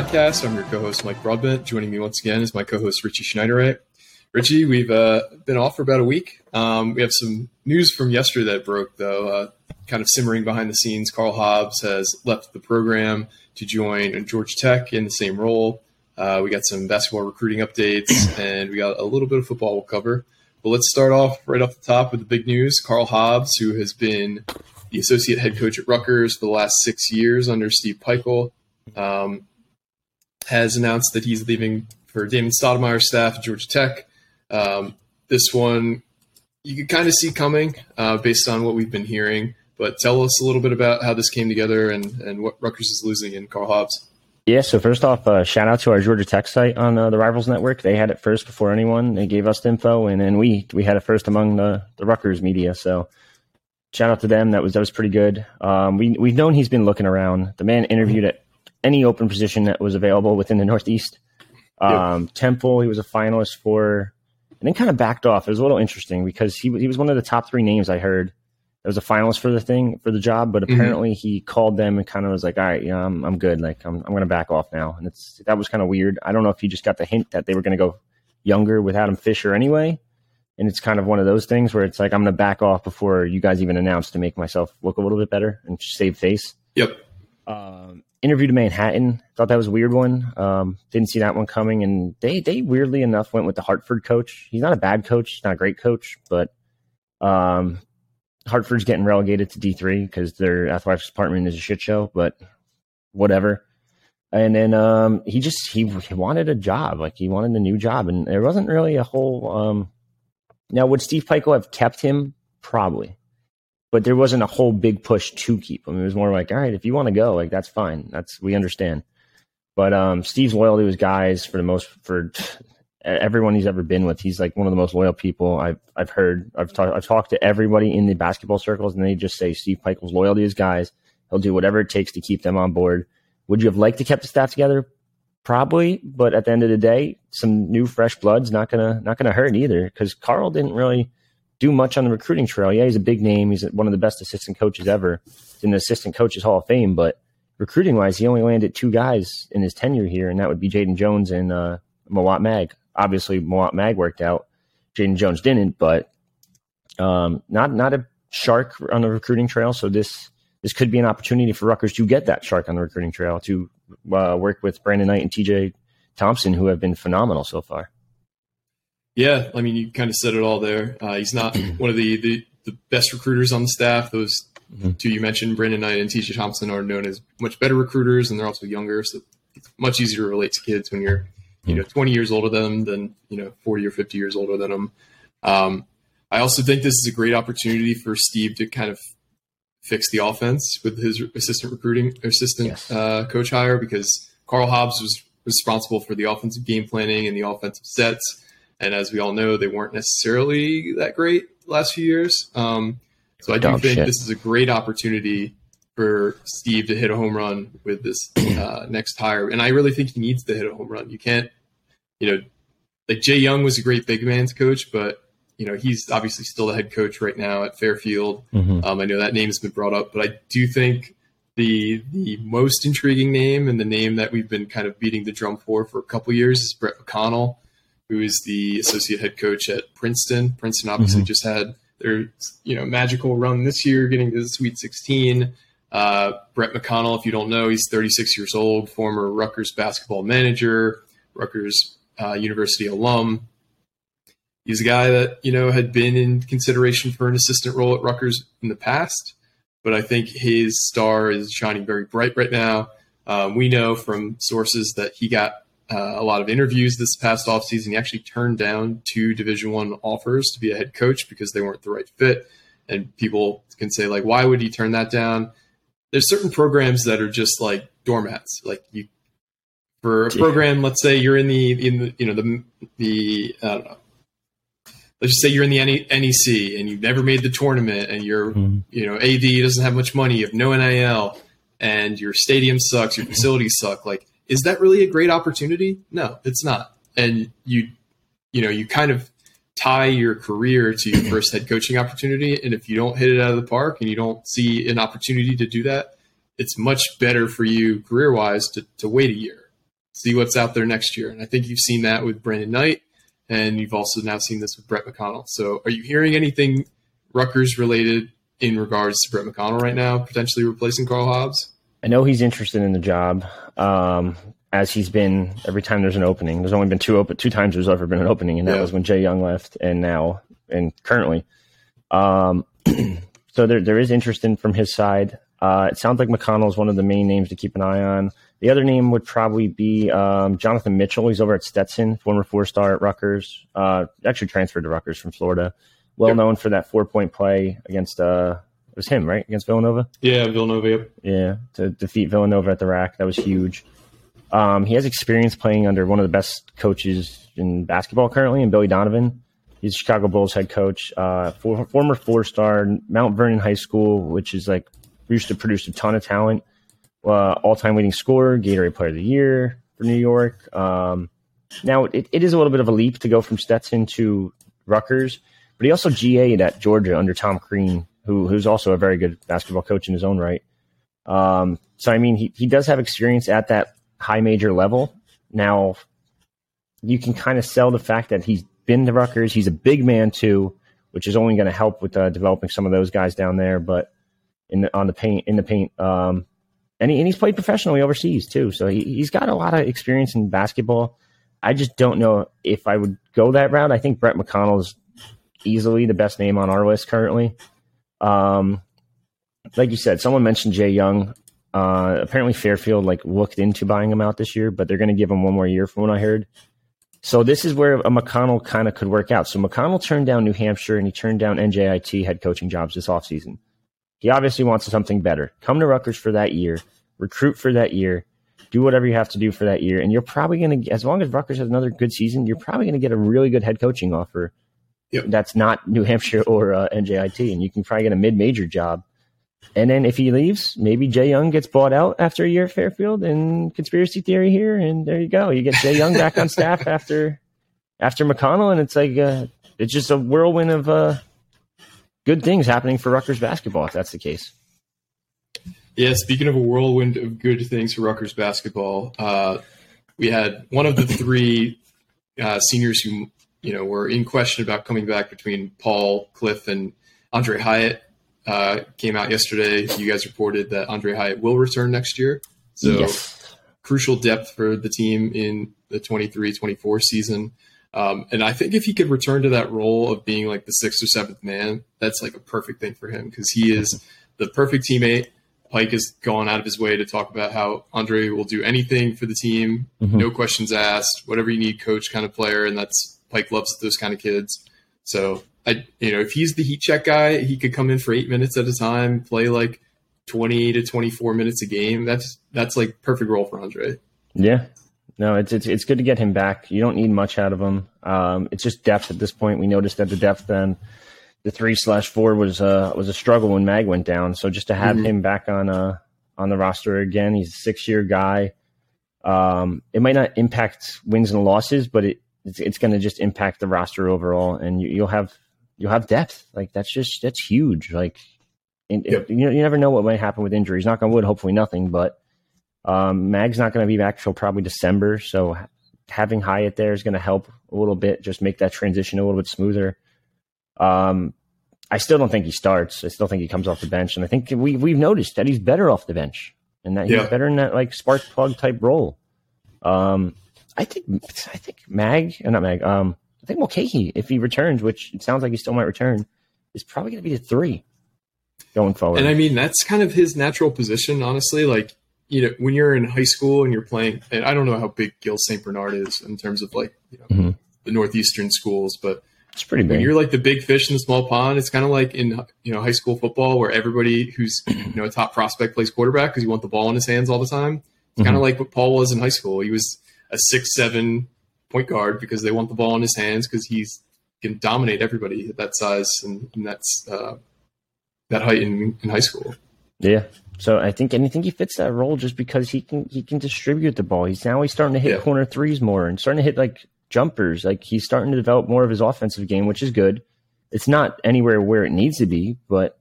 Podcast. I'm your co-host Mike Broadbent. Joining me once again is my co-host Richie Schneiderite. Richie, we've uh, been off for about a week. Um, we have some news from yesterday that broke, though, uh, kind of simmering behind the scenes. Karl Hobbs has left the program to join Georgia Tech in the same role. Uh, we got some basketball recruiting updates, and we got a little bit of football we'll cover. But let's start off right off the top with the big news. Karl Hobbs, who has been the associate head coach at Rutgers for the last six years under Steve Pikiell, um, has announced that he's leaving for Damon Stoudemire's staff at Georgia Tech. Um, this one you could kind of see coming uh, based on what we've been hearing. But tell us a little bit about how this came together and, and what Rutgers is losing in Karl Hobbs. Yeah, so first off, uh, shout out to our Georgia Tech site on uh, the Rivals Network. They had it first before anyone. They gave us the info, and then we we had it first among the, the Rutgers media. So shout out to them. That was that was pretty good. Um, we we've known he's been looking around. The man interviewed at any open position that was available within the Northeast. Um, yep. Temple, he was a finalist for, and then kind of backed off. It was a little interesting because he he was one of the top three names I heard that was a finalist for the thing for the job, but apparently mm-hmm. he called them and kind of was like, "All right, you know, I'm I'm good. Like I'm I'm going to back off now." And it's that was kind of weird. I don't know if he just got the hint that they were going to go younger with Adam Fisher anyway, and it's kind of one of those things where it's like I'm going to back off before you guys even announce to make myself look a little bit better and save face. Yep. Um, interview to Manhattan. Thought that was a weird one. Um, didn't see that one coming, and they they weirdly enough went with the Hartford coach. He's not a bad coach, he's not a great coach, but um, Hartford's getting relegated to D three because their athletics department is a shit show. But whatever. And then um, he just he, he wanted a job, like he wanted a new job, and there wasn't really a whole um, now, would Steve Pikiell have kept him? Probably. But there wasn't a whole big push to keep him. It was more like, all right, if you want to go, like that's fine. That's we understand. But um, Steve's loyal to his guys for the most for everyone he's ever been with. He's like one of the most loyal people I've I've heard. I've talked I've talked to everybody in the basketball circles, and they just say Steve Pikiell's loyal to his guys. He'll do whatever it takes to keep them on board. Would you have liked to kept the staff together? Probably, but at the end of the day, some new fresh blood's not gonna not gonna hurt either. Because Karl didn't really do much on the recruiting trail. Yeah, he's a big name. He's one of the best assistant coaches ever in the assistant coaches Hall of Fame. But recruiting wise, he only landed two guys in his tenure here, and that would be Jaden Jones and uh, Mawot Mag. Obviously, Mawot Mag worked out. Jaden Jones didn't, but um, not not a shark on the recruiting trail. So this this could be an opportunity for Rutgers to get that shark on the recruiting trail to uh, work with Brandon Knight and TJ Thompson, who have been phenomenal so far. Yeah, I mean, you kind of said it all there. Uh, he's not one of the, the, the, best recruiters on the staff. Those mm-hmm. two you mentioned, Brandon Knight and TJ Thompson, are known as much better recruiters, and they're also younger, so it's much easier to relate to kids when you're you know 20 years older than them than you know 40 or 50 years older than them. Um, I also think this is a great opportunity for Steve to kind of fix the offense with his assistant recruiting assistant yes. uh, coach hire because Karl Hobbs was responsible for the offensive game planning and the offensive sets. And as we all know, they weren't necessarily that great last few years. Um, so I do think shit. this is a great opportunity for Steve to hit a home run with this uh, next hire. And I really think he needs to hit a home run. You can't, you know, like Jay Young was a great big man's coach, but you know, he's obviously still the head coach right now at Fairfield. Mm-hmm. Um, I know that name has been brought up, but I do think the the most intriguing name and the name that we've been kind of beating the drum for for a couple years is Brett McConnell, who is the associate head coach at Princeton. Princeton obviously mm-hmm. just had their you know magical run this year, getting to the Sweet 16. Uh, Brett McConnell, if you don't know, he's 36 years old, former Rutgers basketball manager, Rutgers uh, University alum. He's a guy that, you know, had been in consideration for an assistant role at Rutgers in the past, but I think his star is shining very bright right now. Um, we know from sources that he got uh, a lot of interviews this past offseason. He actually turned down two Division One offers to be a head coach because they weren't the right fit. And people can say, like, why would he turn that down? there's certain programs that are just like doormats. Like you, for a program, let's say you're in the in the you know the the I don't know. Let's just say you're in the NEC and you've never made the tournament, and your mm-hmm. you know AD doesn't have much money, you have no NIL, and your stadium sucks, your facilities suck. Like, is that really a great opportunity? No, it's not. And you, you know, you kind of tie your career to your first head coaching opportunity. And if you don't hit it out of the park and you don't see an opportunity to do that, it's much better for you career wise to, to wait a year, see what's out there next year. And I think you've seen that with Brandon Knight, and you've also now seen this with Brett McConnell. So are you hearing anything Rutgers related in regards to Brett McConnell right now, potentially replacing Karl Hobbs? I know he's interested in the job. Um, as he's been every time there's an opening. There's only been two open two times there's ever been an opening, and that yeah. was when Jay Young left, and now and currently. Um, so there there is interest in from his side. Uh, it sounds like McConnell is one of the main names to keep an eye on. The other name would probably be um, Jonathan Mitchell. He's over at Stetson, former four star at Rutgers. Uh, actually transferred to Rutgers from Florida. Well known for that four point play against uh, was him right against Villanova. Yeah, Villanova. Yep. Yeah, to defeat Villanova at the rack, That was huge. Um, he has experience playing under one of the best coaches in basketball currently, in Billy Donovan. He's Chicago Bulls head coach, uh, for, former four star, Mount Vernon High School, which is like used to produce a ton of talent. Uh, All time leading scorer, Gatorade Player of the Year for New York. Um, now, it, it is a little bit of a leap to go from Stetson to Rutgers, but he also GA'd at Georgia under Tom Crean, who, who's also a very good basketball coach in his own right. Um, so, I mean, he, he does have experience at that high major level. Now, you can kind of sell the fact that he's been to Rutgers. He's a big man too, which is only going to help with uh, developing some of those guys down there. But in the on the paint in the paint, um, and, he, and he's played professionally overseas too, so he, he's got a lot of experience in basketball. I just don't know if I would go that route. I think Brett McConnell is easily the best name on our list currently. Um, like you said, someone mentioned Jay Young. Uh, apparently Fairfield like looked into buying him out this year, but they're going to give him one more year from what I heard. So this is where a McConnell kind of could work out. So McConnell turned down New Hampshire and he turned down NJIT head coaching jobs this offseason. He obviously wants something better. Come to Rutgers for that year, recruit for that year, do whatever you have to do for that year, and you're probably going to, as long as Rutgers has another good season, you're probably going to get a really good head coaching offer. Yep. That's not New Hampshire or uh, NJIT, and you can probably get a mid-major job and then if he leaves, maybe Jay Young gets bought out after a year at Fairfield and conspiracy theory here. And there you go. You get Jay Young back on staff after after McConnell. And it's like, uh, it's just a whirlwind of uh, good things happening for Rutgers basketball if that's the case. Yeah, speaking of a whirlwind of good things for Rutgers basketball, uh, we had one of the three uh, seniors who you know were in question about coming back between Paul Cliff and Andre Hyatt uh, came out yesterday. You guys reported that Andre Hyatt will return next year. So yes. crucial depth for the team in the 23-24 season. Um, and I think if he could return to that role of being like the sixth or seventh man, that's like a perfect thing for him because he is the perfect teammate. Pike has gone out of his way to talk about how Andre will do anything for the team, mm-hmm. no questions asked, whatever you need, coach kind of player, and that's Pike loves those kind of kids. So I you know if he's the heat check guy, he could come in for eight minutes at a time, play like twenty to twenty four minutes a game. That's that's like perfect role for Andre. Yeah, no, it's it's it's good to get him back. You don't need much out of him. Um, it's just depth at this point. We noticed that the depth then the three slash four was uh was a struggle when Mag went down. So just to have mm-hmm. him back on uh on the roster again, he's a six year guy. Um, it might not impact wins and losses, but it it's, it's going to just impact the roster overall, and you, you'll have you'll have depth. Like that's just that's huge. Like yep. it, you, you never know what might happen with injuries. Knock on wood, hopefully nothing. But um, Mag's not going to be back till probably December, so having Hyatt there is going to help a little bit, just make that transition a little bit smoother. Um, I still don't think he starts. I still think he comes off the bench, and I think we we've noticed that he's better off the bench, and that he's better in that like spark plug type role. Um, I think I think Mag, uh, not Mag. Um, I think Mulcahy, if he returns, which it sounds like he still might return, is probably going to be the three going forward. And I mean, that's kind of his natural position, honestly. Like, you know, when you're in high school and you're playing, and I don't know how big Gill St. Bernard is in terms of like, you know, mm-hmm. the Northeastern schools, but It's pretty big. When you're like the big fish in the small pond, it's kind of like in you know high school football where everybody who's you know a top prospect plays quarterback because you want the ball in his hands all the time. It's mm-hmm. kind of like what Paul was in high school. He was a six seven point guard because they want the ball in his hands because he's can dominate everybody at that size and, and that's uh, that height in, in high school. Yeah. So I think and I think he fits that role just because he can he can distribute the ball. He's now he's starting to hit yeah. corner threes more and starting to hit like jumpers. Like he's starting to develop more of his offensive game, which is good. It's not anywhere where it needs to be, but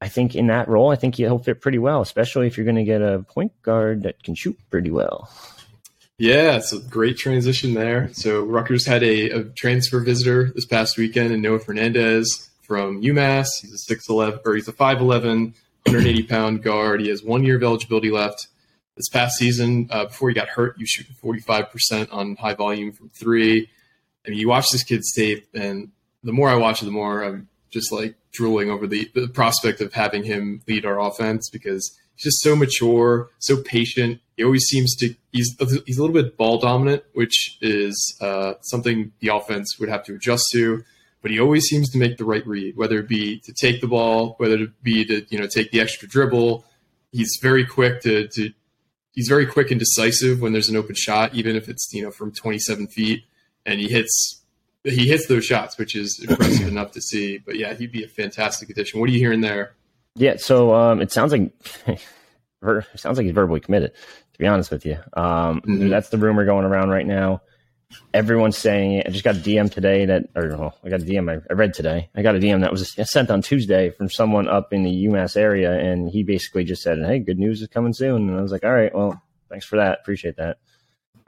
I think in that role, I think he'll fit pretty well, especially if you're going to get a point guard that can shoot pretty well. Yeah, it's a great transition there. So Rutgers had a, a transfer visitor this past weekend, and Noah Fernandes from UMass. He's a six eleven or he's a 5'11", 180 pound guard. He has one year of eligibility left. This past season, uh, before he got hurt, you shoot 45% on high volume from three. I mean, you watch this kid's tape, and the more I watch it, the more I'm just like drooling over the, the prospect of having him lead our offense because he's just so mature, so patient. He always seems to he's he's a little bit ball dominant, which is uh, something the offense would have to adjust to. But he always seems to make the right read, whether it be to take the ball, whether it be to you know take the extra dribble. He's very quick to to he's very quick and decisive when there's an open shot, even if it's you know from 27 feet, and he hits he hits those shots, which is impressive enough to see. But yeah, he'd be a fantastic addition. What are you hearing there? Yeah, so um, it sounds like it sounds like he's verbally committed. To be honest with you, um, mm-hmm. that's the rumor going around right now. Everyone's saying it. I just got a DM today that, or well, I got a DM I, I read today. I got a DM that was sent on Tuesday from someone up in the UMass area, and he basically just said, "Hey, good news is coming soon." And I was like, "All right, well, thanks for that. Appreciate that."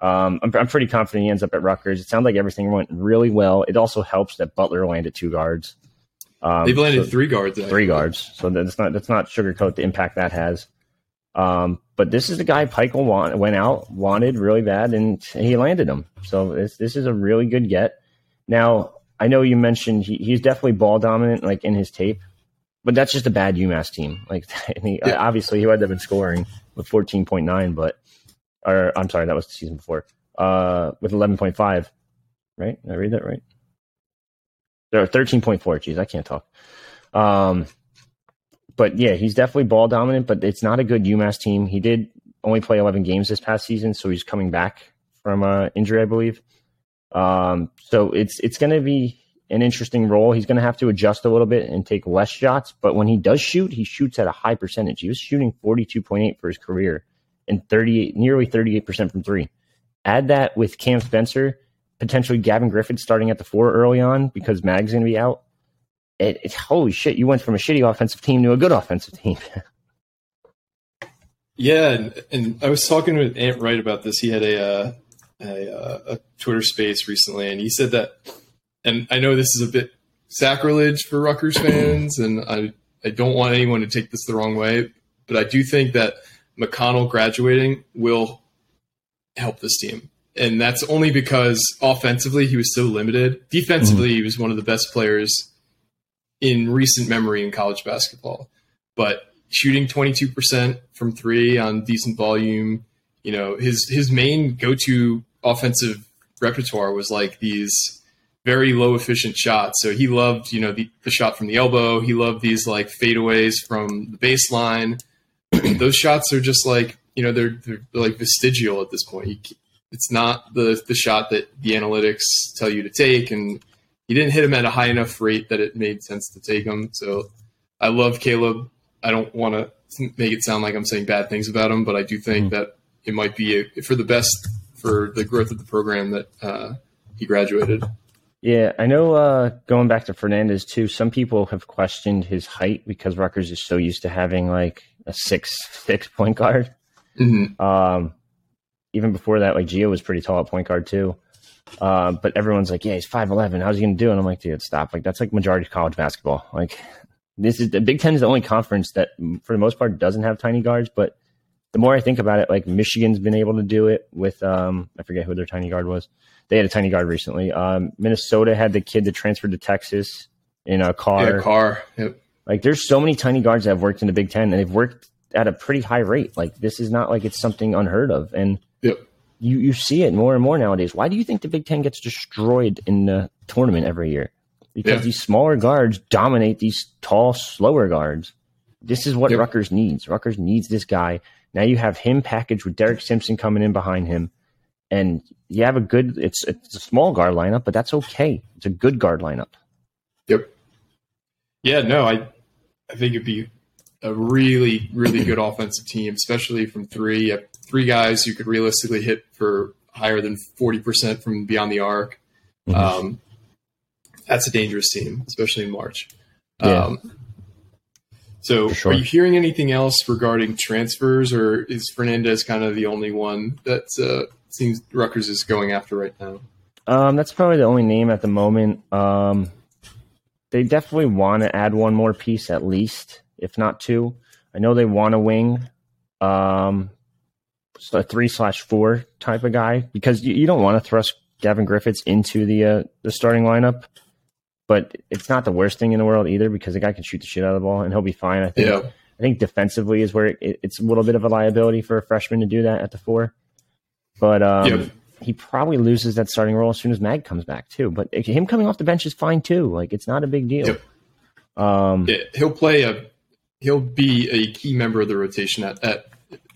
Um, I'm, I'm, pretty confident he ends up at Rutgers. It sounds like everything went really well. It also helps that Butler landed two guards. Um, They've landed so, three guards. Three guards. So that's not that's not sugarcoat the impact that has. Um, but this is the guy Pikiell want, went out, wanted really bad, and he landed him. So this this is a really good get. Now I know you mentioned he, he's definitely ball dominant, like in his tape, but that's just a bad UMass team. Like he, yeah. obviously he would have been scoring with fourteen point nine, but or I'm sorry, that was the season before. Uh, with eleven point five, right? Did I read that right? There are thirteen point four. Geez, I can't talk. Um, but yeah, he's definitely ball dominant, but it's not a good UMass team. He did only play 11 games this past season, so he's coming back from uh, injury, I believe. Um, so it's it's going to be an interesting role. He's going to have to adjust a little bit and take less shots, but when he does shoot, he shoots at a high percentage. He was shooting 42.8 for his career and 38, nearly 38% from three. Add that with Cam Spencer, potentially Gavin Griffith starting at the four early on because Mag's going to be out it, it, holy shit, you went from a shitty offensive team to a good offensive team. yeah, and, and, I was talking with Ant Wright about this. He had a, uh, a, uh, a Twitter space recently, and he said that, and I know this is a bit sacrilege for Rutgers fans, and I I don't want anyone to take this the wrong way, but I do think that McConnell graduating will help this team. And that's only because offensively he was so limited. Defensively, mm-hmm. he was one of the best players in recent memory in college basketball. But shooting 22% from three on decent volume, you know, his his main go-to offensive repertoire was like these very low efficient shots. So he loved, you know, the, the shot from the elbow. He loved these like fadeaways from the baseline. Those shots are just like, you know, they're, they're like vestigial at this point. it's not the the shot that the analytics tell you to take, and he didn't hit him at a high enough rate that it made sense to take him. So I love Caleb. I don't want to make it sound like I'm saying bad things about him, but I do think mm that it might be a, for the best for the growth of the program that uh, he graduated. Yeah, I know. Uh, going back to Fernandes too, some people have questioned his height because Rutgers is so used to having like a six six point guard. Mm-hmm. Um, even before that, like Gio was pretty tall at point guard too. Uh, but everyone's like, yeah, he's 5'11. How's he going to do? And I'm like, dude, stop. Like, that's like majority of college basketball. Like, this is the Big Ten is the only conference that, for the most part, doesn't have tiny guards. But the more I think about it, like, Michigan's been able to do it with, um, I forget who their tiny guard was. They had a tiny guard recently. Um, Minnesota had the kid that transferred to Texas in a car. Yeah, Carr. Yep. Like, there's so many tiny guards that have worked in the Big Ten, and they've worked at a pretty high rate. Like, this is not like it's something unheard of. And, yep you you see it more and more nowadays. Why do you think the Big Ten gets destroyed in the tournament every year? because Yeah. these smaller guards dominate these tall, slower guards. This is what Yep. Rutgers needs. Rutgers needs this guy. Now you have him packaged with Derek Simpson coming in behind him, and you have a good. It's it's a small guard lineup, but that's okay. It's a good guard lineup. Yep. Yeah, no, I I think it'd be a really, really good offensive team, especially from three. Three guys you could realistically hit for higher than forty percent from beyond the arc. Mhm. Um, that's a dangerous team, especially in March. Yeah. Um, so, sure. are you hearing anything else regarding transfers, or is Fernandes kind of the only one that uh, seems Rutgers is going after right now? Um, that's probably the only name at the moment. Um, they definitely want to add one more piece at least, if not two. I know they want a wing, um, a three slash four type of guy because you, you don't want to thrust Gavin Griffiths into the uh, the starting lineup. But it's not the worst thing in the world either because the guy can shoot the shit out of the ball and he'll be fine. I think. Yeah. I think defensively is where it, it's a little bit of a liability for a freshman to do that at the four. But um, Yep. he probably loses that starting role as soon as Mag comes back too. But him coming off the bench is fine too. Like it's not a big deal. Yep. Um, Yeah, he'll play a he'll be a key member of the rotation at, at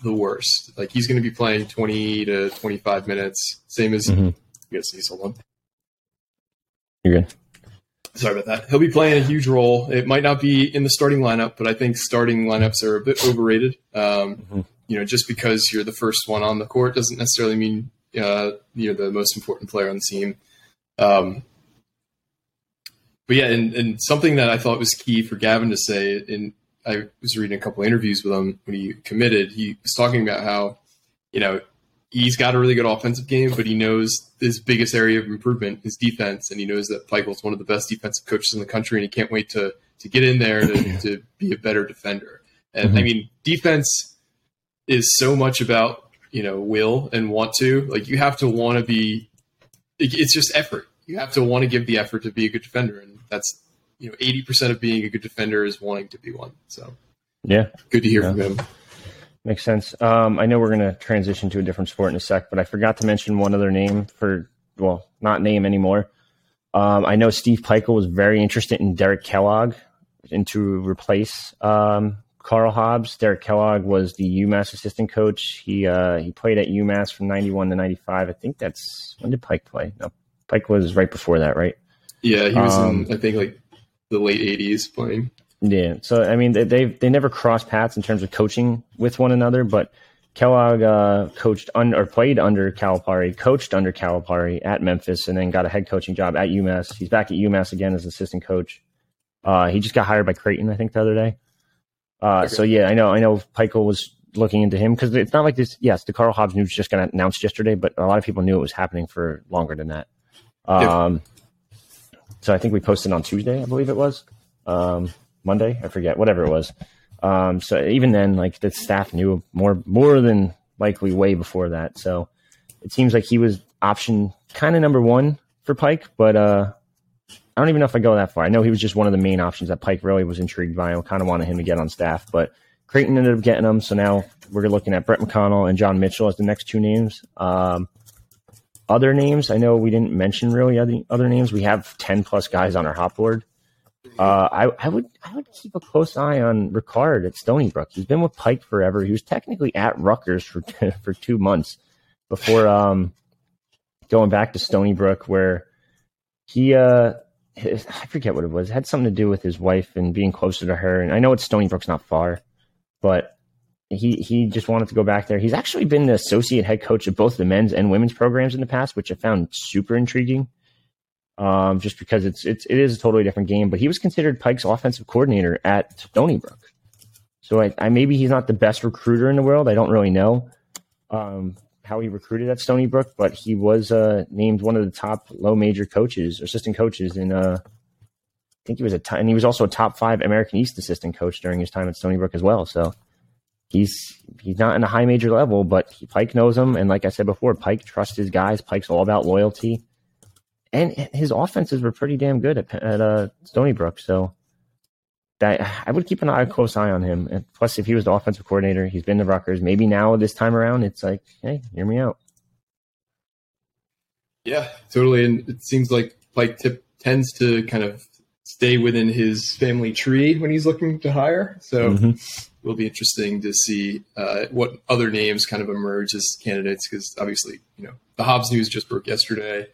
the worst. Like he's going to be playing twenty to twenty five minutes, same as Mhm. you guys see someone. You're good. Sorry about that. He'll be playing a huge role. It might not be in the starting lineup, but I think starting lineups are a bit overrated. Um, Mhm. You know, just because you're the first one on the court doesn't necessarily mean uh, you're the most important player on the team. Um, but yeah, and, and something that I thought was key for Gavin to say, and I was reading a couple interviews with him when he committed. He was talking about how, you know, he's got a really good offensive game, but he knows his biggest area of improvement is defense, and he knows that Pikiell's one of the best defensive coaches in the country, and he can't wait to to get in there to, to be a better defender. And I Mhm. mean, defense is so much about you know will and want to. Like you have to want to be. It's just effort. You have to want to give the effort to be a good defender, and that's you know eighty percent of being a good defender is wanting to be one. So Yeah, good to hear Yeah. from him. makes sense. Um, I know we're going to transition to a different sport in a sec, but I forgot to mention one other name for well, not name anymore. Um, I know Steve Pikiell was very interested in Derek Kellogg and to replace um, Karl Hobbs. Derek Kellogg was the UMass assistant coach. He uh, he played at UMass from ninety one to ninety five. I think that's when did Pike play? No, Pike was right before that, right? Yeah, he was Um, in I think like the late '80s playing. Yeah. So I mean, they they they never crossed paths in terms of coaching with one another, but Kellogg uh, coached un, or played under Calipari, coached under Calipari at Memphis, and then got a head coaching job at UMass. He's back at UMass again as assistant coach. Uh, he just got hired by Creighton, I think, the other day. Uh, So yeah, I know, I know. Pikiell was looking into him because it's not like this. Yes, the Karl Hobbs news just got announced yesterday, but a lot of people knew it was happening for longer than that. Yeah. Um, so I think we posted on Tuesday, I believe it was. Um, Monday, I forget, whatever it was. Um, so even then, like the staff knew more more than likely way before that. So it seems like he was option kind of number one for Pike, but uh, I don't even know if I go that far. I know he was just one of the main options that Pike really was intrigued by and kind of wanted him to get on staff. But Creighton ended up getting him, so now we're looking at Brett McConnell and John Mitchell as the next two names. Um, other names, I know we didn't mention really other, other names. We have ten plus guys on our hot board. Uh, I, I would I would keep a close eye on Ricard at Stony Brook. He's been with Pike forever. He was technically at Rutgers for for two months before um, going back to Stony Brook, where he uh, his, I forget what it was. It had something to do with his wife and being closer to her. And I know it's Stony Brook's not far, but he he just wanted to go back there. He's actually been the associate head coach of both the men's and women's programs in the past, which I found super intriguing um, just because it's it's it is a totally different game. But he was considered Pike's offensive coordinator at Stony Brook, so I, I maybe he's not the best recruiter in the world. I don't really know um, how he recruited at Stony Brook, but he was uh, named one of the top low major coaches, assistant coaches in. Uh, I think he was a t- and he was also a top five America East assistant coach during his time at Stony Brook as well. So he's he's not in a high major level, but he, Pike knows him, and like I said before, Pike trusts his guys. Pike's all about loyalty and his offenses were pretty damn good at, at uh, Stony Brook. So that I would keep an eye, a close eye on him. And plus, if he was the offensive coordinator, he's been to Rutgers. Maybe now this time around, it's like, hey, hear me out. Yeah, totally. And it seems like Pike tip, tends to kind of stay within his family tree when he's looking to hire. So Mhm. Will be interesting to see uh, what other names kind of emerge as candidates because obviously, you know, the Hobbs news just broke yesterday.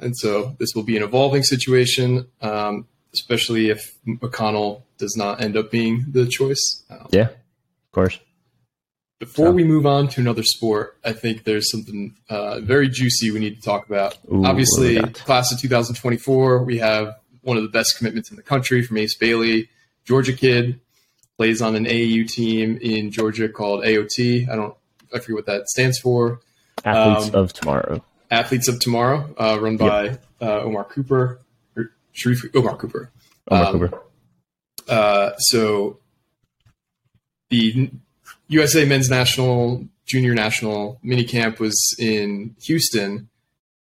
And so this will be an evolving situation, um, especially if McConnell does not end up being the choice. Um, Yeah, of course. before So- we move on to another sport, I think there's something uh, very juicy we need to talk about. Ooh, Obviously, what do we got? class of 2024, we have one of the best commitments in the country from Ace Bailey, Georgia kid, plays on an AAU team in Georgia called AOT. I don't, I forget what that stands for. Athletes Um, of tomorrow. Athletes of Tomorrow, uh, run by uh, Omar Cooper or Sharif Omar Cooper. Omar um, Cooper. Uh, so the USA Men's National Junior National mini camp was in Houston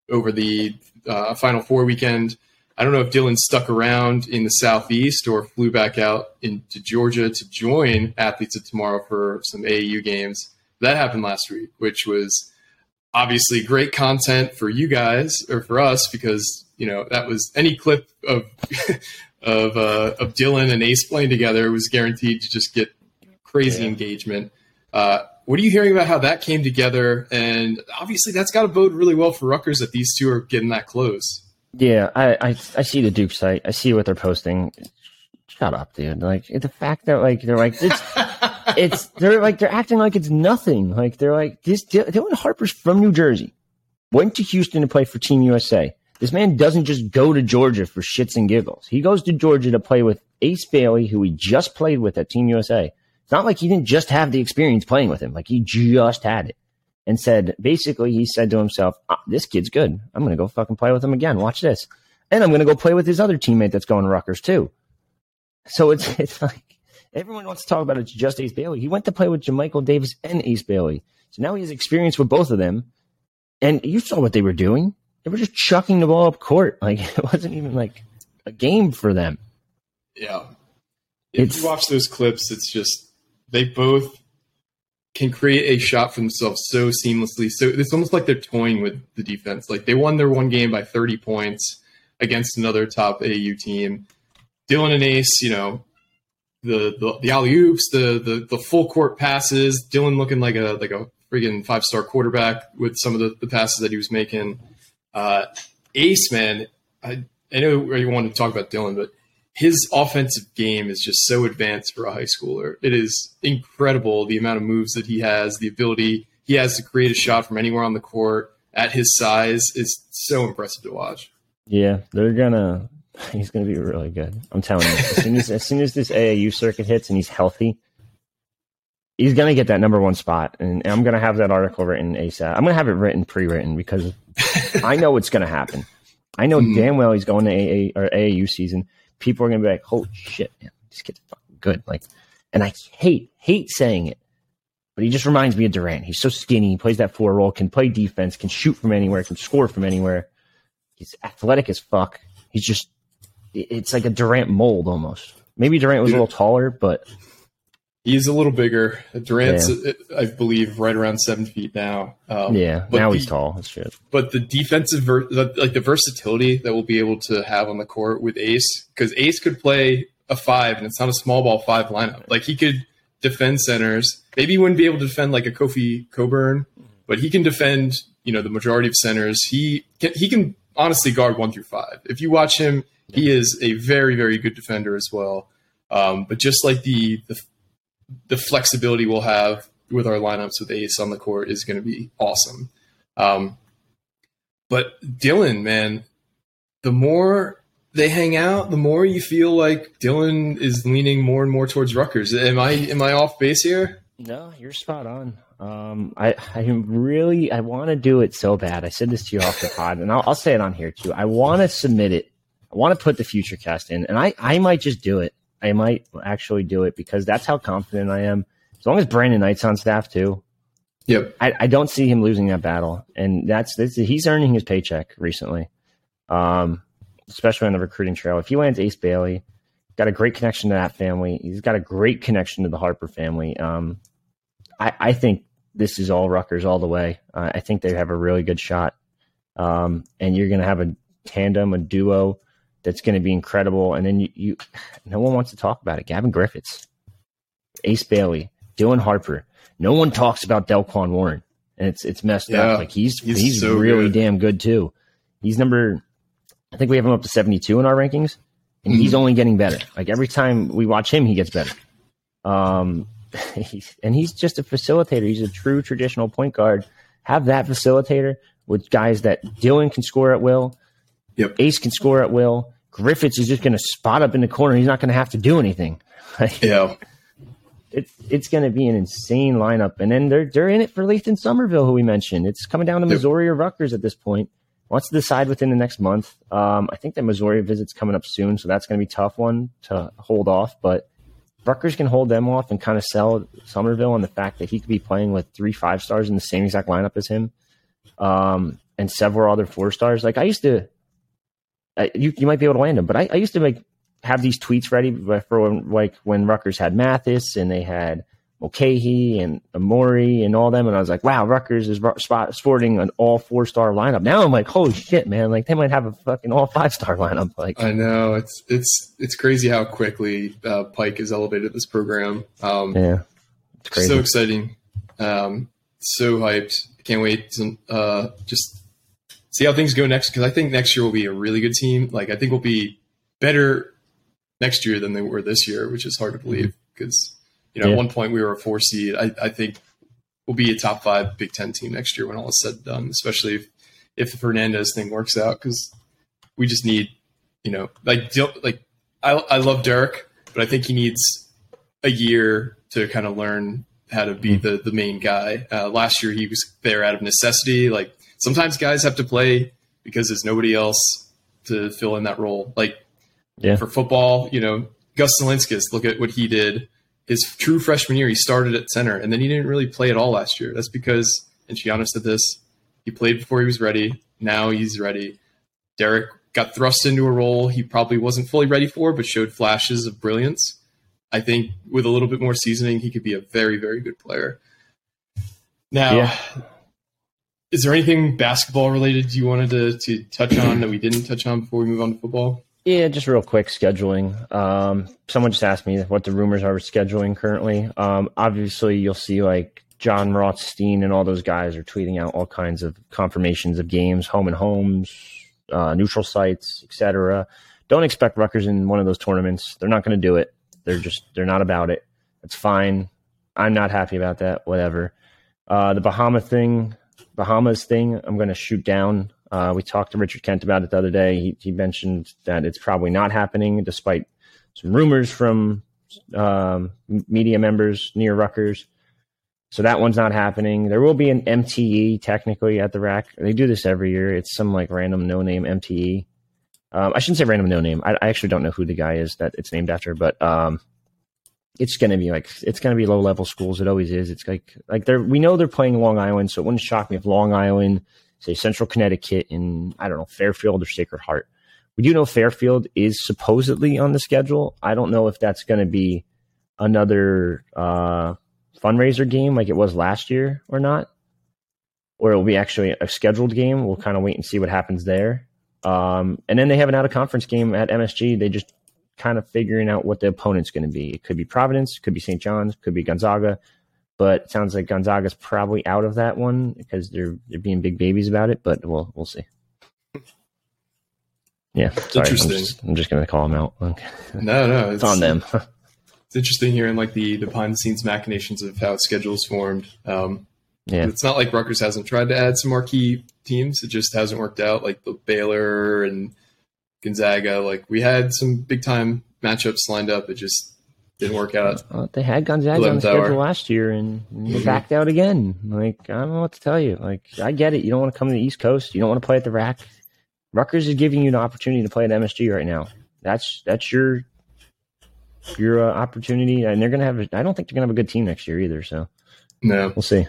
over the uh, Final Four weekend. I don't know if Dylan stuck around in the Southeast or flew back out into Georgia to join Athletes of Tomorrow for some AAU games. That happened last week, which was obviously great content for you guys or for us because you know that was any clip of of uh, of Dylan and Ace playing together was guaranteed to just get crazy Yeah. engagement. Uh, what are you hearing about how that came together? And obviously, that's got to bode really well for Rutgers that these two are getting that close. Yeah, I, I I see the Duke site. I see what they're posting. Shut up, dude. Like the fact that like they're like it's it's they're like they're acting like it's nothing. Like they're like this. Dy- Dylan Harper's from New Jersey, went to Houston to play for Team USA. This man doesn't just go to Georgia for shits and giggles. He goes to Georgia to play with Ace Bailey, who he just played with at Team USA. It's not like he didn't just have the experience playing with him. Like he just had it. And said, basically, he said to himself, ah, this kid's good. I'm going to go fucking play with him again. Watch this. And I'm going to go play with his other teammate that's going to Rutgers too. So it's, it's like, everyone wants to talk about it's just Ace Bailey. He went to play with Jamichael Davis and Ace Bailey. So now he has experience with both of them. And you saw what they were doing. They were just chucking the ball up court. Like it wasn't even like a game for them. Yeah. If It's- you watch those clips, it's just they both can create a shot for themselves so seamlessly. So it's almost like they're toying with the defense. Like they won their one game by 30 points against another top AU team. Dylan and Ace, you know, the the, the alley oops, the, the the full court passes. Dylan looking like a like a friggin' five star quarterback with some of the, the passes that he was making. Uh, Ace, man, I I know you wanted to talk about Dylan, but his offensive game is just so advanced for a high schooler. It is incredible the amount of moves that he has, the ability he has to create a shot from anywhere on the court at his size is so impressive to watch. Yeah, they're gonna. He's gonna be really good. I'm telling you. As soon as as soon as this AAU circuit hits and he's healthy, he's gonna get that number one spot. And I'm gonna have that article written ASAP. I'm gonna have it written pre-written because I know it's gonna happen. I know Mhm. damn well he's going to AA or AAU season. People are gonna be like, "Holy shit, man, this kid's fucking good!" Like, and I hate hate saying it, but he just reminds me of Durant. He's so skinny. He plays that four role, can play defense, can shoot from anywhere, can score from anywhere. He's athletic as fuck. He's just, it's like a Durant mold almost. Maybe Durant was a little taller, but He's a little bigger. Durant's, uh, I believe, right around seven feet now. Um, yeah, but now the- he's tall. That's shit. but the defensive ver- the, like the versatility that we'll be able to have on the court with Ace because Ace could play a five and it's not a small ball five lineup. Like he could defend centers. Maybe he wouldn't be able to defend like a Kofi Cockburn, but he can defend you know the majority of centers. He can he can honestly guard one through five. If you watch him, he is a very very good defender as well. Um, but just like the, the the flexibility we'll have with our lineups with Ace on the court is going to be awesome. Um, but Dylan, man, the more they hang out, the more you feel like Dylan is leaning more and more towards Rutgers. Am I am I off base here? No, you're spot on. Um, I I really I want to do it so bad. I said this to you off the pod, and I'll, I'll say it on here too. I want to submit it. I want to put the future cast in, and I I might just do it. I might actually do it because that's how confident I am. As long as Brandon Knight's on staff too, Yep. I, I don't see him losing that battle, and that's this, he's earning his paycheck recently, um, especially on the recruiting trail. If he lands Ace Bailey, got a great connection to that family. He's got a great connection to the Harper family. Um, I, I think this is all Rutgers all the way. Uh, I think they have a really good shot, um, and you're going to have a tandem, a duo that's going to be incredible. And then you, you, no one wants to talk about it. Gavin Griffiths, Ace Bailey, Dylan Harper. No one talks about Delquan Warren, and it's it's messed Yeah, up. Like he's he's, he's so really good. damn good too. He's number, I think we have him up to seventy two in our rankings, and he's Mhm. only getting better. Like every time we watch him, he gets better. Um, he's, and he's just a facilitator. He's a true traditional point guard. Have that facilitator with guys that Dylan can score at will. Yep. Ace can score at will. Griffiths is just going to spot up in the corner. He's not going to have to do anything. Yeah. it's it's going to be an insane lineup. And then they're they're in it for Lathan Somerville, who we mentioned. It's coming down to Yep. Missouri or Rutgers at this point. Wants to decide within the next month. Um, I think that Missouri visit's coming up soon, so that's going to be a tough one to hold off. But Rutgers can hold them off and kind of sell Somerville on the fact that he could be playing with three five stars in the same exact lineup as him, um, and several other four stars. Like I used to, uh, you you might be able to land them, but I, I used to make have these tweets ready for when, like when Rutgers had Mathis and they had Mulcahy and Amori and all them, and I was like, wow, Rutgers is spot, sporting an all four star lineup. Now I'm like, holy shit, man! Like they might have a fucking all five star lineup. Like, I know it's it's it's crazy how quickly uh, Pike has elevated this program. Um, yeah, it's crazy. So exciting. Um, so hyped. Can't wait to uh, just see how things go next because I think next year will be a really good team. Like I think we'll be better next year than they were this year, which is hard to believe because you know Yeah. at one point we were a four seed. I, I think we'll be a top five Big Ten team next year when all is said and done. Especially if if the Fernandes thing works out because we just need you know like like I I love Derek, but I think he needs a year to kind of learn how to be the the main guy. Uh, last year he was there out of necessity. Like sometimes guys have to play because there's nobody else to fill in that role. Like Yeah. for football, you know, Gus Zilinskas, look at what he did. His true freshman year, he started at center, and then he didn't really play at all last year. That's because, and Giannis said this, he played before he was ready. Now he's ready. Derek got thrust into a role he probably wasn't fully ready for, but showed flashes of brilliance. I think with a little bit more seasoning, he could be a very, very good player. Now, Yeah. Is there anything basketball related you wanted to, to touch on that we didn't touch on before we move on to football? Yeah, just real quick scheduling. Um, someone just asked me what the rumors are with scheduling currently. Um, obviously, you'll see like Jon Rothstein and all those guys are tweeting out all kinds of confirmations of games, home and homes, uh, neutral sites, etc. Don't expect Rutgers in one of those tournaments. They're not going to do it. They're just they're not about it. It's fine. I'm not happy about that. Whatever. Uh, the Bahama thing, Bahamas thing, I'm going to shoot down. Uh, we talked to Richard Kent about it the other day. He, he mentioned that it's probably not happening, despite some rumors from um, media members near Rutgers. So that one's not happening. There will be an MTE technically at the rack. They do this every year. It's some like random no name MTE. Um, I shouldn't say random no name. I, I actually don't know who the guy is that it's named after, but um, it's going to be like it's going to be low level schools. It always is. It's like like they're we know they're playing Long Island, so it wouldn't shock me if Long Island, say Central Connecticut, in I don't know Fairfield or Sacred Heart. We do know Fairfield is supposedly on the schedule. I don't know if that's going to be another uh, fundraiser game like it was last year or not, or it will be actually a scheduled game. We'll kind of wait and see what happens there. Um, and then they have an out of conference game at MSG. They just kind of figuring out what the opponent's going to be. It could be Providence, could be St. John's, could be Gonzaga, but it sounds like Gonzaga's probably out of that one because they're they're being big babies about it. But we'll we'll see. Yeah, sorry, I'm Interesting. just, I'm just going to call them out. No, no, It's on them. It's interesting hearing like the the behind the scenes machinations of how schedules formed. Um, yeah, It's not like Rutgers hasn't tried to add some marquee teams; it just hasn't worked out. Like the Baylor and Gonzaga, like we had some big time matchups lined up. It just didn't work out. Uh, they had Gonzaga on the 11th hour. schedule last year, and they Mhm. backed out again. Like I don't know what to tell you. Like I get it. You don't want to come to the East Coast. You don't want to play at the rack. Rutgers is giving you an opportunity to play at MSG right now. That's that's your your uh, opportunity, and they're gonna have. A, I don't think they're gonna have a good team next year either. So No, we'll see.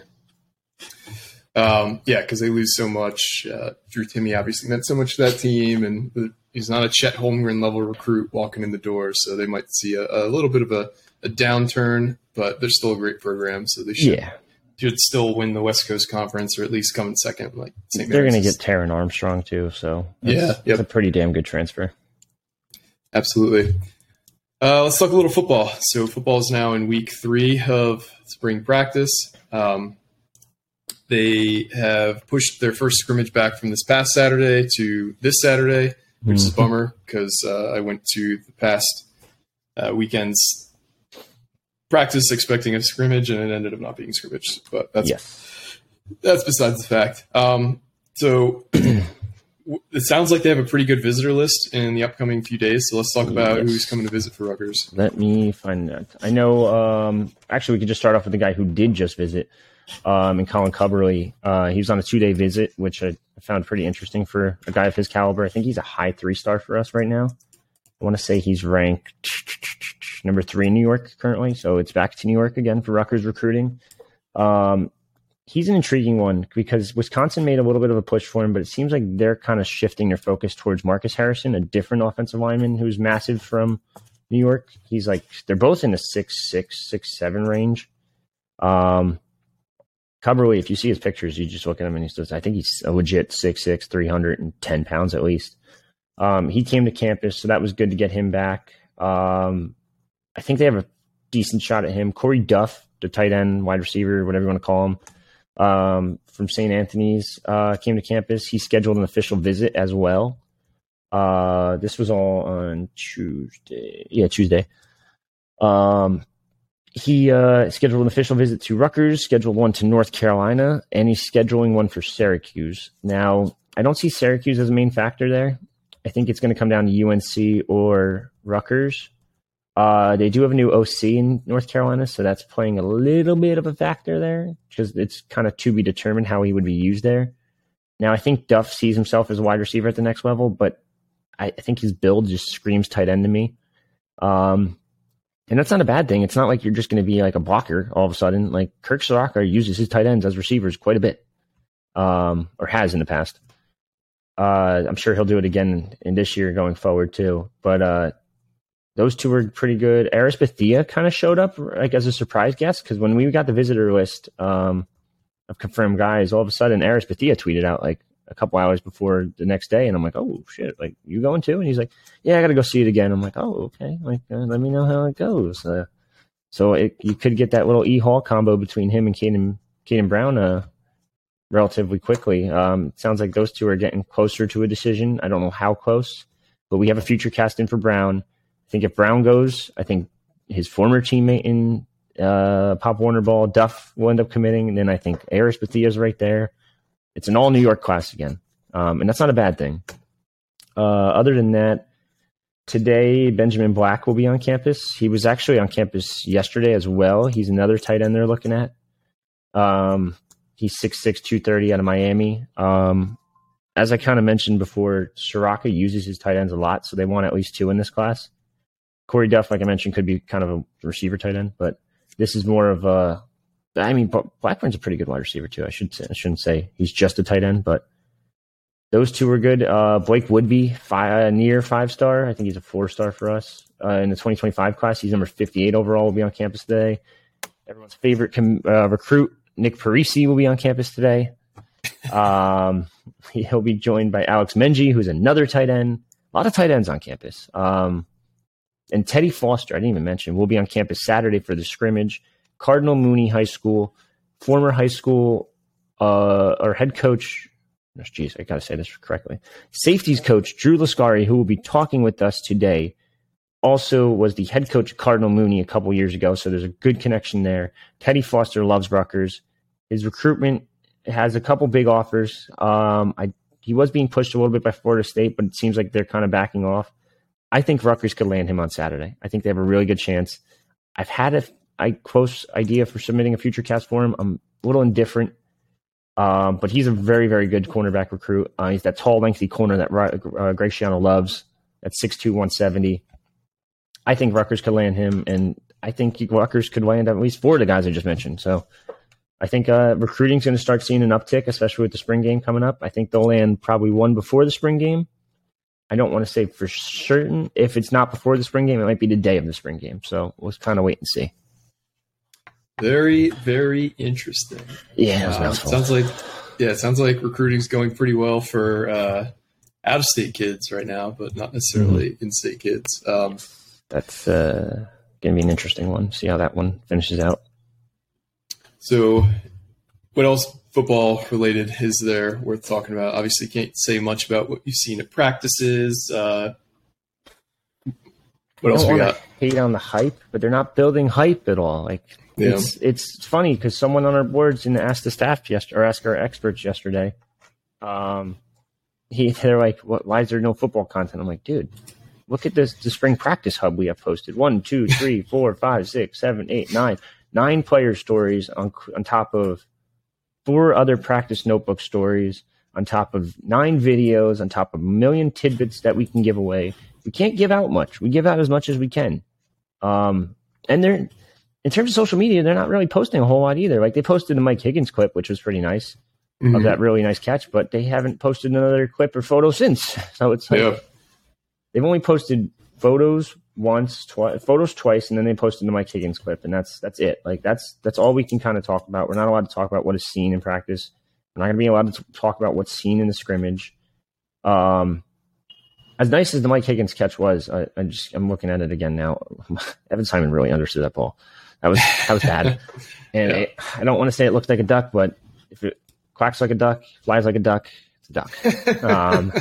Um, yeah, because they lose so much. Uh, Drew Timme obviously meant so much to that team, and he's not a Chet Holmgren level recruit walking in the door, so they might see a, a little bit of a, a downturn. But they're still a great program, so they should Yeah, should still win the West Coast Conference or at least come in second. Like St. they're gonna get is- Taryn Armstrong too. So Yeah, yep. it's a pretty damn good transfer. Absolutely. Uh, let's talk a little football. So football is now in week three of spring practice. Um, they have pushed their first scrimmage back from this past Saturday to this Saturday, which is a Mm-hmm. bummer because uh, I went to the past uh, weekend's practice expecting a scrimmage and it ended up not being scrimmage. But that's Yes. that's besides the fact. Um, so it sounds like they have a pretty good visitor list in the upcoming few days. So let's talk about Yes. who's coming to visit for Rutgers. Let me find that. I know. Um, actually, we could just start off with the guy who did just visit, um, and Colin Cubberley. Uh, he was on a two-day visit, which I found pretty interesting for a guy of his caliber. I think he's a high three-star for us right now. I want to say he's ranked number three in New York currently, so it's back to New York again for Rutgers recruiting. Um, he's an intriguing one because Wisconsin made a little bit of a push for him, but it seems like they're kind of shifting their focus towards Marcus Harrison, a different offensive lineman who's massive from New York. He's like they're both in the six six six seven range. Um, Cubberley, if you see his pictures, you just look at him and he's just, I think he's a legit 6'6", 310 pounds at least. Um, he came to campus, so that was good to get him back. Um, I think they have a decent shot at him. Corey Duff, the tight end, wide receiver, whatever you want to call him, um, from St. Anthony's, uh, came to campus. He scheduled an official visit as well. Uh, this was all on Tuesday. Yeah, Tuesday. Um, he uh, scheduled an official visit to Rutgers, scheduled one to North Carolina, and he's scheduling one for Syracuse. Now, I don't see Syracuse as a main factor there. I think it's going to come down to UNC or Rutgers. Uh, they do have a new OC in North Carolina, so that's playing a little bit of a factor there because it's kind of to be determined how he would be used there. Now, I think Duff sees himself as a wide receiver at the next level, but I, I think his build just screams tight end to me. Um, and that's not a bad thing. It's not like you're just going to be like a blocker all of a sudden. Like Kirk Ciarrocca uses his tight ends as receivers quite a bit, um, or has in the past. Uh, I'm sure he'll do it again in this year going forward too. But uh, those two were pretty good. Aris Bethia kind of showed up like as a surprise guest because when we got the visitor list um, of confirmed guys, all of a sudden Aris Bethia tweeted out like a couple hours before the next day, and I'm like, oh shit, like you going too? And he's like, yeah, I got to go see it again. I'm like, oh okay, like uh, let me know how it goes. Uh, so it, you could get that little E Hall combo between him and Caden Caden Brown uh, relatively quickly. Um, sounds like those two are getting closer to a decision. I don't know how close, but we have a future cast in for Brown. I think if Brown goes, I think his former teammate in uh, Pop Warner Ball, Duff, will end up committing. And then I think Aris is right there. It's an all New York class again. Um, and that's not a bad thing. Uh, other than that, today Benjamin Black will be on campus. He was actually on campus yesterday as well. He's another tight end they're looking at. Um, he's 6'6", 230 out of Miami. Um, as I kind of mentioned before, Ciarrocca uses his tight ends a lot, so they want at least two in this class. Corey Duff, like I mentioned, could be kind of a receiver tight end, but this is more of a. I mean, Blackburn's a pretty good wide receiver too. I should I shouldn't say he's just a tight end, but those two were good. Uh, Blake Woodby, five, uh, near five star. I think he's a four star for us uh, in the 2025 class. He's number 58 overall. Will be on campus today. Everyone's favorite com- uh, recruit, Nick Parisi, will be on campus today. Um, he'll be joined by Alex Menji, who's another tight end. A lot of tight ends on campus. Um, and Teddy Foster, I didn't even mention, will be on campus Saturday for the scrimmage. Cardinal Mooney High School, former high school uh, or head coach. Jeez, I got to say this correctly. Safeties coach Drew Lascari, who will be talking with us today, also was the head coach of Cardinal Mooney a couple years ago. So there's a good connection there. Teddy Foster loves Rutgers. His recruitment has a couple big offers. Um, I he was being pushed a little bit by Florida State, but it seems like they're kind of backing off. I think Rutgers could land him on Saturday. I think they have a really good chance. I've had a I close idea for submitting a future cast for him. I'm a little indifferent, um, but he's a very very good cornerback recruit. Uh, he's that tall, lengthy corner that uh, Greg Schiano loves. At 6'2", 170. I think Rutgers could land him, and I think Rutgers could land at least four of the guys I just mentioned. So I think uh, recruiting's going to start seeing an uptick, especially with the spring game coming up. I think they'll land probably one before the spring game. I don't want to say for certain. If it's not before the spring game, it might be the day of the spring game. So let's kind of wait and see. Very, very interesting. Yeah, uh, sounds like yeah, it sounds like recruiting's going pretty well for uh, out of state kids right now, but not necessarily Mm-hmm. in state kids. Um, That's uh, going to be an interesting one. See how that one finishes out. so, what else football related is there worth talking about? Obviously, can't say much about what you've seen at practices. Uh, what else I we don't got? hate on the hype, but they're not building hype at all. Like Yeah. it's it's funny because someone on our boards and asked the staff yesterday or asked our experts yesterday. Um, he they're like, "What? Why is there no football content?" I'm like, dude. Look at this the spring practice hub we have posted. One, two, three, four, five, six, seven, eight, nine. Nine player stories on on top of four other practice notebook stories, on top of nine videos, on top of a million tidbits that we can give away. We can't give out much. We give out as much as we can. Um, and they're in terms of social media, they're not really posting a whole lot either. Like they posted the Mike Higgins clip, which was pretty nice of Mhm. that really nice catch, but they haven't posted another clip or photo since. So it's like Yeah. they've only posted photos once, twice, photos twice, and then they posted the Mike Higgins clip, and that's that's it. Like that's that's all we can kind of talk about. We're not allowed to talk about what is seen in practice. We're not going to be allowed to talk about what's seen in the scrimmage. Um, as nice as the Mike Higgins catch was, I, I just I'm looking at it again now. Evan Simon really understood that ball. That was that was bad, and Yeah. it, I don't want to say it looked like a duck, but if it quacks like a duck, flies like a duck, it's a duck. Um,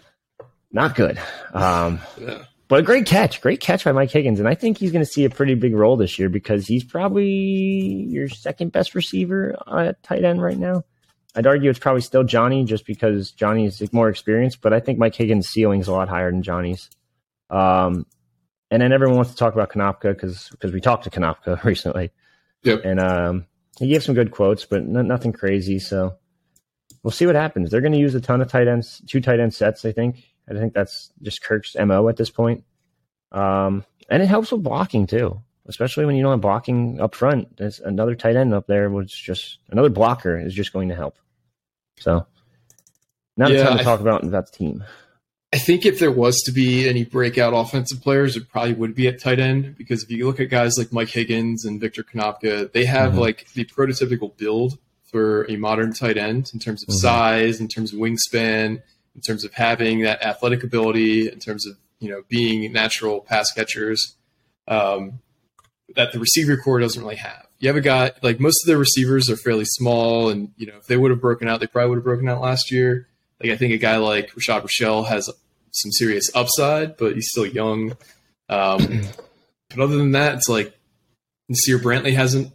not good. Um, Yeah. but a great catch, great catch by Mike Higgins, and I think he's going to see a pretty big role this year because he's probably your second best receiver at tight end right now. I'd argue it's probably still Johnny, just because Johnny is more experienced, but I think Mike Higgins' ceiling is a lot higher than Johnny's. Um, and then everyone wants to talk about Konopka because because we talked to Konopka recently, Yep. and um, he gave some good quotes, but no, nothing crazy. So we'll see what happens. They're going to use a ton of tight ends, two tight end sets. I think. I think that's just Kirk's mo at this point. Um, and it helps with blocking too, especially when you don't have blocking up front. There's another tight end up there, which just another blocker is just going to help. So, not Yeah, a ton to I- talk about in that team. I think if there was to be any breakout offensive players, it probably would be at tight end because if you look at guys like Mike Higgins and Victor Konopka, they have Mhm. like the prototypical build for a modern tight end in terms of Mhm. size, in terms of wingspan, in terms of having that athletic ability, in terms of you know being natural pass catchers. Um, that the receiver corps doesn't really have. You have a guy like most of the receivers are fairly small, and you know if they would have broken out, they probably would have broken out last year. Like I think a guy like Rashad Rochelle has some serious upside, but he's still young. Um, but other than that, it's like Nasir Brantley hasn't.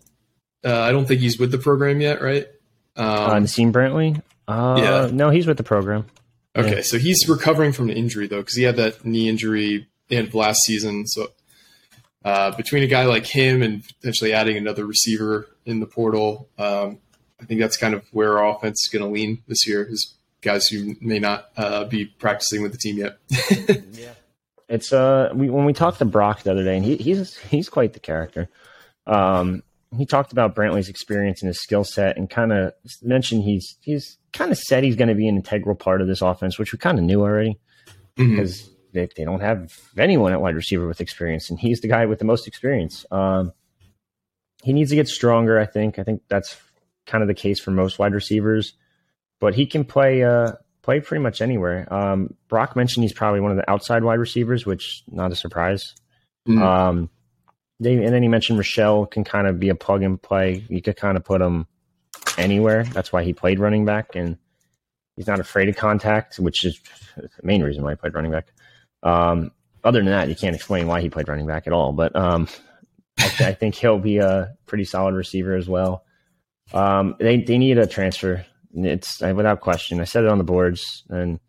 Uh, I don't think he's with the program yet, right? Um, uh, Naseim Brantley? Uh, yeah. No, he's with the program. Okay, Yeah. so he's recovering from an injury though, because he had that knee injury end of last season. So uh, between a guy like him and potentially adding another receiver in the portal, um, I think that's kind of where our offense is going to lean this year. Is guys who may not uh, be practicing with the team yet. Yeah. It's uh we when we talked to Brock the other day and he, he's he's quite the character. Um he talked about Brantley's experience and his skill set and kind of mentioned he's he's kind of said he's going to be an integral part of this offense, which we kind of knew already Mhm. because they, they don't have anyone at wide receiver with experience, and he's the guy with the most experience. Um, he needs to get stronger. I think. I think that's kind of the case for most wide receivers, but he can play uh, play pretty much anywhere. Um, Brock mentioned he's probably one of the outside wide receivers, which not a surprise. Mhm. Um, they, and then he mentioned Rochelle can kind of be a plug and play. You could kind of put him anywhere. That's why he played running back, and he's not afraid of contact, which is the main reason why he played running back. Um, other than that, you can't explain why he played running back at all. But um, I, th- I think he'll be a pretty solid receiver as well. Um, they they need a transfer. It's without question. I said it on the boards, and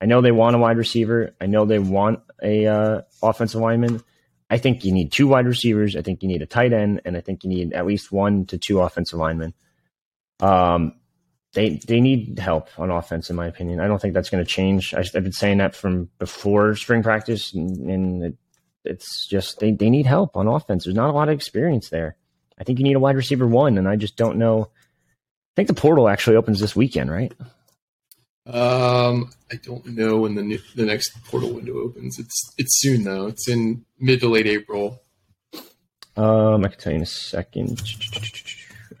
I know they want a wide receiver. I know they want a uh, offensive lineman. I think you need two wide receivers. I think you need a tight end, and I think you need at least one to two offensive linemen. Um, they they need help on offense, in my opinion. I don't think that's going to change. I, I've been saying that from before spring practice, and, and it, it's just they they need help on offense. There's not a lot of experience there. I think you need a wide receiver one, and I just don't know. I think the portal actually opens this weekend, right? Um, I don't know when the new, the next portal window opens. It's it's soon though. It's in mid to late April. Um, I can tell you in a second.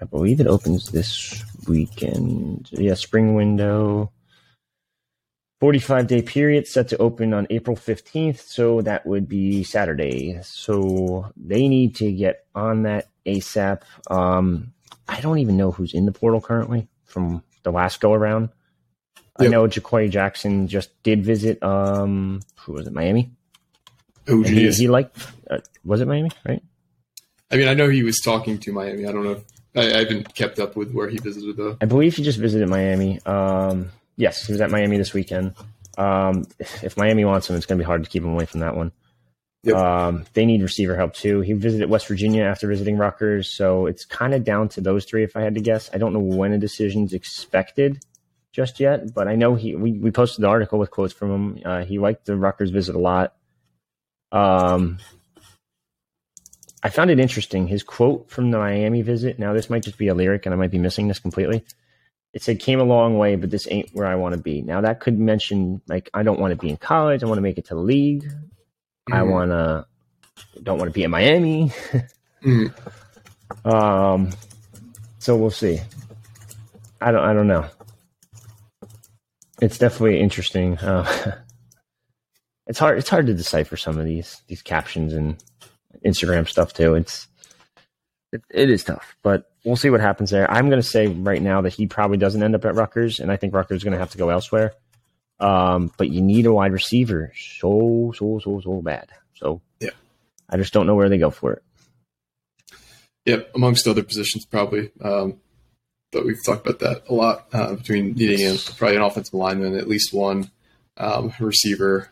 I believe it opens this weekend. Yeah, spring window. 45 day period set to open on April 15th. So that would be Saturday. So they need to get on that ASAP. Um, I don't even know who's in the portal currently from the last go around. Yep. I know Jaquarii Jackson just did visit, um, who was it, Miami? Oh, he, he liked, uh, was it Miami, right? I mean, I know he was talking to Miami. I don't know. If, I, I, haven't kept up with where he visited though. I believe he just visited Miami. Um, yes, he was at Miami this weekend. Um, if, if, Miami wants him, it's going to be hard to keep him away from that one. Yep. Um, they need receiver help too. He visited West Virginia after visiting Rutgers, so it's kind of down to those three. If I had to guess, I don't know when a decision's expected just yet, but I know he. We, we posted the article with quotes from him. Uh, he liked the Rutgers visit a lot. Um, I found it interesting. His quote from the Miami visit. Now, this might just be a lyric, and I might be missing this completely. It said, "Came a long way, but this ain't where I want to be." Now, that could mention like I don't want to be in college. I want to make it to the league. Mm. I mm-hmm. want to don't want to be in Miami. mm. Um, so we'll see. I don't. I don't know. It's definitely interesting. Uh, it's hard. It's hard to decipher some of these these captions and Instagram stuff too. It's it, it is tough, but we'll see what happens there. I'm going to say right now that he probably doesn't end up at Rutgers, and I think Rutgers is going to have to go elsewhere. Um, but you need a wide receiver so so so so bad. So yeah, I just don't know where they go for it. Yep, amongst other positions probably. Um, but we've talked about that a lot uh, between needing a, probably an offensive lineman, at least one um, receiver.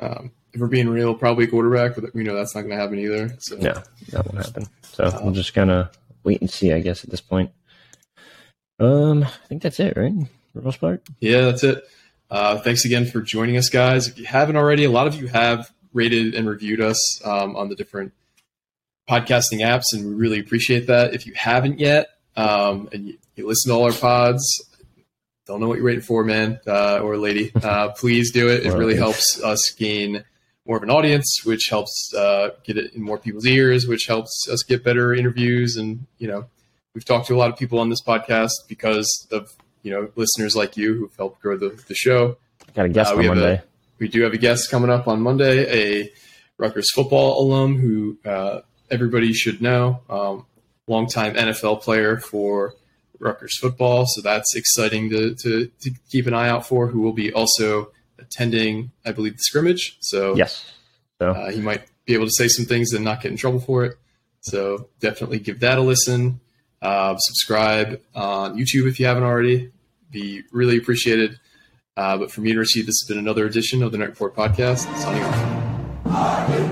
Um, if we're being real, probably a quarterback, but we know that's not going to happen either. So no, that won't happen. So um, we're just gonna wait and see, I guess, at this point. Um, I think that's it, right? For the most part. Yeah, that's it. Uh, thanks again for joining us, guys. If you haven't already, a lot of you have rated and reviewed us um, on the different podcasting apps, and we really appreciate that. If you haven't yet, um, and you, you, listen to all our pods, don't know what you're waiting for, man uh, or lady. Uh, please do it. It really helps us gain more of an audience, which helps uh, get it in more people's ears, which helps us get better interviews. And you know, we've talked to a lot of people on this podcast because of you know listeners like you who've helped grow the, the show. Got a guest uh, on Monday. A, we do have a guest coming up on Monday, a Rutgers football alum who uh, everybody should know, um, longtime NFL player for Rutgers football. So that's exciting to, to, to keep an eye out for. Who will be also attending, I believe, the scrimmage. So yes, so uh, he might be able to say some things and not get in trouble for it. So definitely give that a listen. Uh, subscribe on YouTube if you haven't already. Be really appreciated. Uh, but for me to receive, this has been another edition of the Knight Report podcast. Signing off.